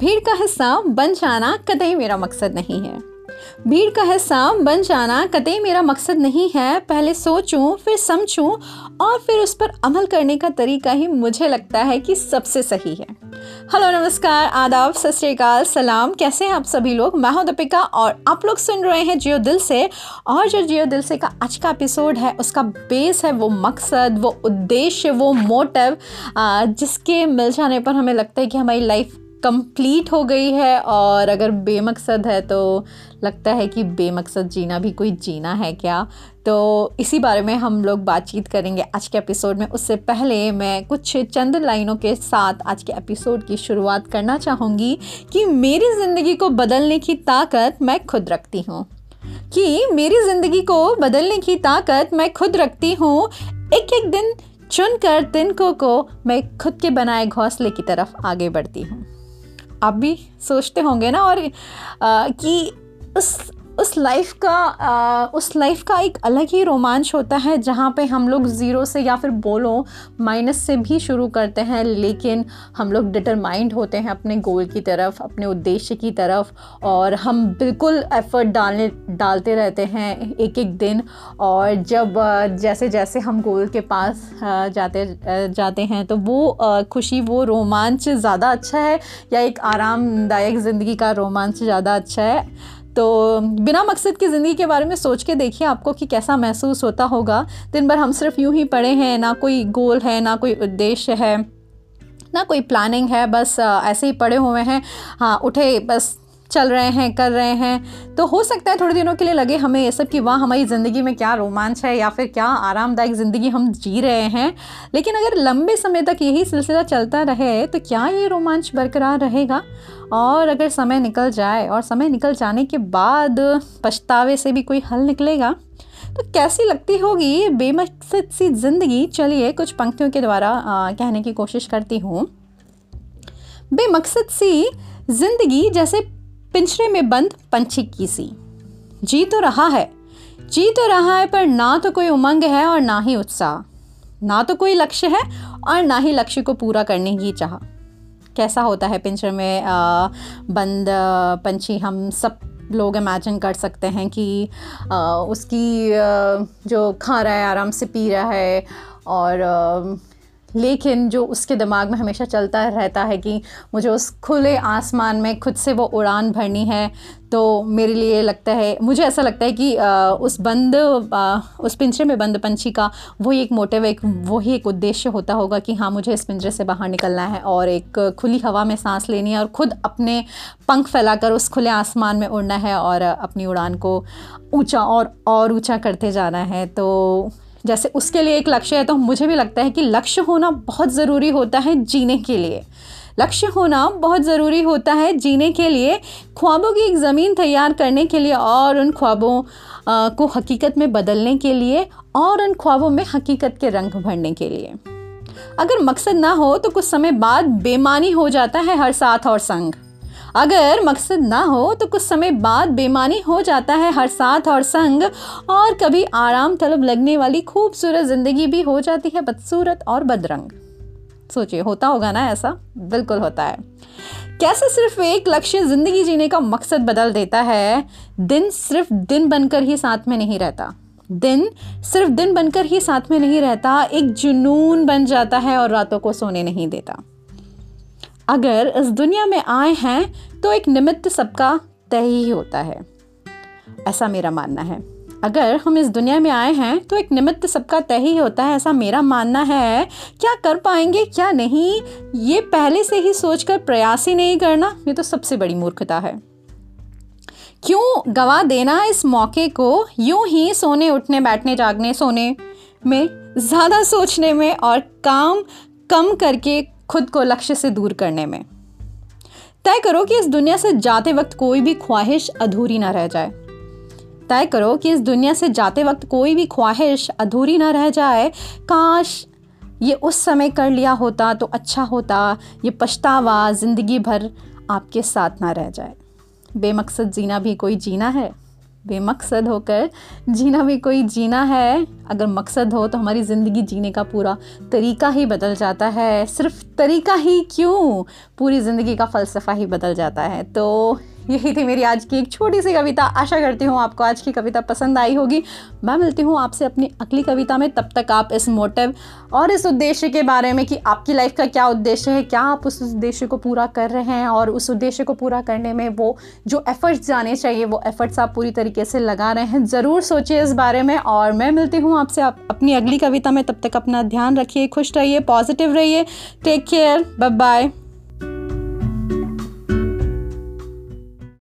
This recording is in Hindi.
भीड़ का हिस्सा बन जाना कतई मेरा मकसद नहीं है। भीड़ का हिस्सा बन जाना कतई मेरा मकसद नहीं है। पहले सोचूं, फिर समझूं और फिर उस पर अमल करने का तरीका ही मुझे लगता है कि सबसे सही है। हेलो, नमस्कार, आदाब, सत श्रीकाल सलाम। कैसे हैं आप सभी लोग? मैं हूँ दीपिका और आप लोग सुन रहे हैं जियो दिल से। और जो जियो दिल से का आज का एपिसोड है, उसका बेस है वो मकसद, वो उद्देश्य, वो मोटिव जिसके मिल जाने पर हमें लगता है कि हमारी लाइफ कंप्लीट हो गई है और अगर बेमकसद है तो लगता है कि बेमकसद जीना भी कोई जीना है क्या? तो इसी बारे में हम लोग बातचीत करेंगे आज के एपिसोड में। उससे पहले मैं कुछ चंद लाइनों के साथ आज के एपिसोड की शुरुआत करना चाहूँगी कि मेरी ज़िंदगी को बदलने की ताकत मैं खुद रखती हूँ। कि मेरी ज़िंदगी को बदलने की ताकत मैं खुद रखती हूँ। एक एक दिन चुनकर तिनकों को मैं खुद के बनाए घोंसले की तरफ़ आगे बढ़ती हूँ। आप भी सोचते होंगे ना और आ, कि उस उस लाइफ का आ, उस लाइफ का एक अलग ही रोमांच होता है जहाँ पे हम लोग ज़ीरो से या फिर बोलो माइनस से भी शुरू करते हैं लेकिन हम लोग डिटरमाइंड होते हैं अपने गोल की तरफ़ अपने उद्देश्य की तरफ़ और हम बिल्कुल एफर्ट डालने डालते रहते हैं एक एक दिन और जब जैसे जैसे हम गोल के पास जाते जाते हैं तो वो खुशी वो रोमांच ज़्यादा अच्छा है या एक आरामदायक ज़िंदगी का रोमांच ज़्यादा अच्छा है? तो बिना मकसद की ज़िंदगी के बारे में सोच के देखिए आपको कि कैसा महसूस होता होगा। दिन भर हम सिर्फ़ यूँ ही पढ़े हैं, ना कोई गोल है, ना कोई उद्देश्य है, ना कोई प्लानिंग है, बस ऐसे ही पड़े हुए हैं। हाँ उठे, बस चल रहे हैं, कर रहे हैं। तो हो सकता है थोड़े दिनों के लिए लगे हमें ये सब कि वाह, हमारी ज़िंदगी में क्या रोमांच है या फिर क्या आरामदायक ज़िंदगी हम जी रहे हैं। लेकिन अगर लंबे समय तक यही सिलसिला चलता रहे तो क्या ये रोमांच बरकरार रहेगा? और अगर समय निकल जाए और समय निकल जाने के बाद पछतावे से भी कोई हल निकलेगा तो कैसी लगती होगी बेमकसद सी ज़िंदगी? चलिए कुछ पंक्तियों के द्वारा कहने की कोशिश करती हूँ। बेमकसद सी ज़िंदगी जैसे पिंजरे में बंद पंछी की सी। जी तो रहा है। जी तो रहा है पर ना तो कोई उमंग है और ना ही उत्साह। ना तो कोई लक्ष्य है और ना ही लक्ष्य को पूरा करने की चाह। कैसा होता है पिंजरे में बंद पंछी? हम सब लोग इमेजिन कर सकते हैं कि उसकी जो खा रहा है, आराम से पी रहा है और लेकिन जो उसके दिमाग में हमेशा चलता रहता है कि मुझे उस खुले आसमान में खुद से वो उड़ान भरनी है तो मेरे लिए लगता है, मुझे ऐसा लगता है कि उस बंद उस पिंजरे में बंद पंछी का वही एक मोटिव एक वही एक उद्देश्य होता होगा कि हाँ मुझे इस पिंजरे से बाहर निकलना है और एक खुली हवा में सांस लेनी है और ख़ुद अपने पंख फैलाकर उस खुले आसमान में उड़ना है और अपनी उड़ान को ऊँचा और और ऊँचा करते जाना है। तो जैसे उसके लिए एक लक्ष्य है तो मुझे भी लगता है कि लक्ष्य होना बहुत ज़रूरी होता है जीने के लिए। लक्ष्य होना बहुत ज़रूरी होता है जीने के लिए, ख्वाबों की एक ज़मीन तैयार करने के लिए और उन ख्वाबों को हकीकत में बदलने के लिए और उन ख्वाबों में हकीकत के रंग भरने के लिए। अगर मकसद ना हो तो कुछ समय बाद बेमानी हो जाता है हर साथ और संग। अगर मकसद ना हो तो कुछ समय बाद बेमानी हो जाता है हर साथ और संग, और कभी आराम तलब लगने वाली खूबसूरत ज़िंदगी भी हो जाती है बदसूरत और बदरंग। सोचिए, होता होगा ना ऐसा? बिल्कुल होता है। कैसे सिर्फ़ एक लक्ष्य ज़िंदगी जीने का मकसद बदल देता है? दिन सिर्फ़ दिन बनकर ही साथ में नहीं रहता। दिन सिर्फ़ दिन बनकर ही साथ में नहीं रहता, एक जुनून बन जाता है और रातों को सोने नहीं देता। अगर इस दुनिया में आए हैं तो एक निमित्त सबका तय ही होता है। ऐसा मेरा मानना है। अगर हम इस दुनिया में आए हैं तो एक निमित्त सबका तय ही होता है, ऐसा मेरा मानना है। क्या कर पाएँगे, क्या नहीं, ये पहले से ही सोचकर प्रयास ही नहीं करना, ये तो सबसे बड़ी मूर्खता है। क्यों गवा देना इस मौके को, यूँ ही सोने उठने, बैठने, जागने, सोने में, ज़्यादा सोचने में और काम कम करके खुद को लक्ष्य से दूर करने में। तय करो कि इस दुनिया से जाते वक्त कोई भी ख्वाहिश अधूरी ना रह जाए। तय करो कि इस दुनिया से जाते वक्त कोई भी ख्वाहिश अधूरी ना रह जाए। काश ये उस समय कर लिया होता तो अच्छा होता। ये पछतावा ज़िंदगी भर आपके साथ ना रह जाए। बेमकसद जीना भी कोई जीना है। बेमकसद होकर जीना भी कोई जीना है। अगर मकसद हो तो हमारी ज़िंदगी जीने का पूरा तरीका ही बदल जाता है। सिर्फ़ तरीका ही क्यों? पूरी ज़िंदगी का फ़लसफ़ा ही बदल जाता है। तो यही थी मेरी आज की एक छोटी सी कविता। आशा करती हूँ आपको आज की कविता पसंद आई होगी। मैं मिलती हूँ आपसे अपनी अगली कविता में। तब तक आप इस मोटिव और इस उद्देश्य के बारे में कि आपकी लाइफ का क्या उद्देश्य है, क्या आप उस उद्देश्य को पूरा कर रहे हैं और उस उद्देश्य को पूरा करने में वो जो एफ़र्ट्स जाने चाहिए, वो एफ़र्ट्स आप पूरी तरीके से लगा रहे हैं। ज़रूर सोचिए इस बारे में और मैं मिलती हूँ आपसे आप अपनी अगली कविता में। तब तक अपना ध्यान रखिए, खुश रहिए पॉजिटिव रहिए। Take care bye bye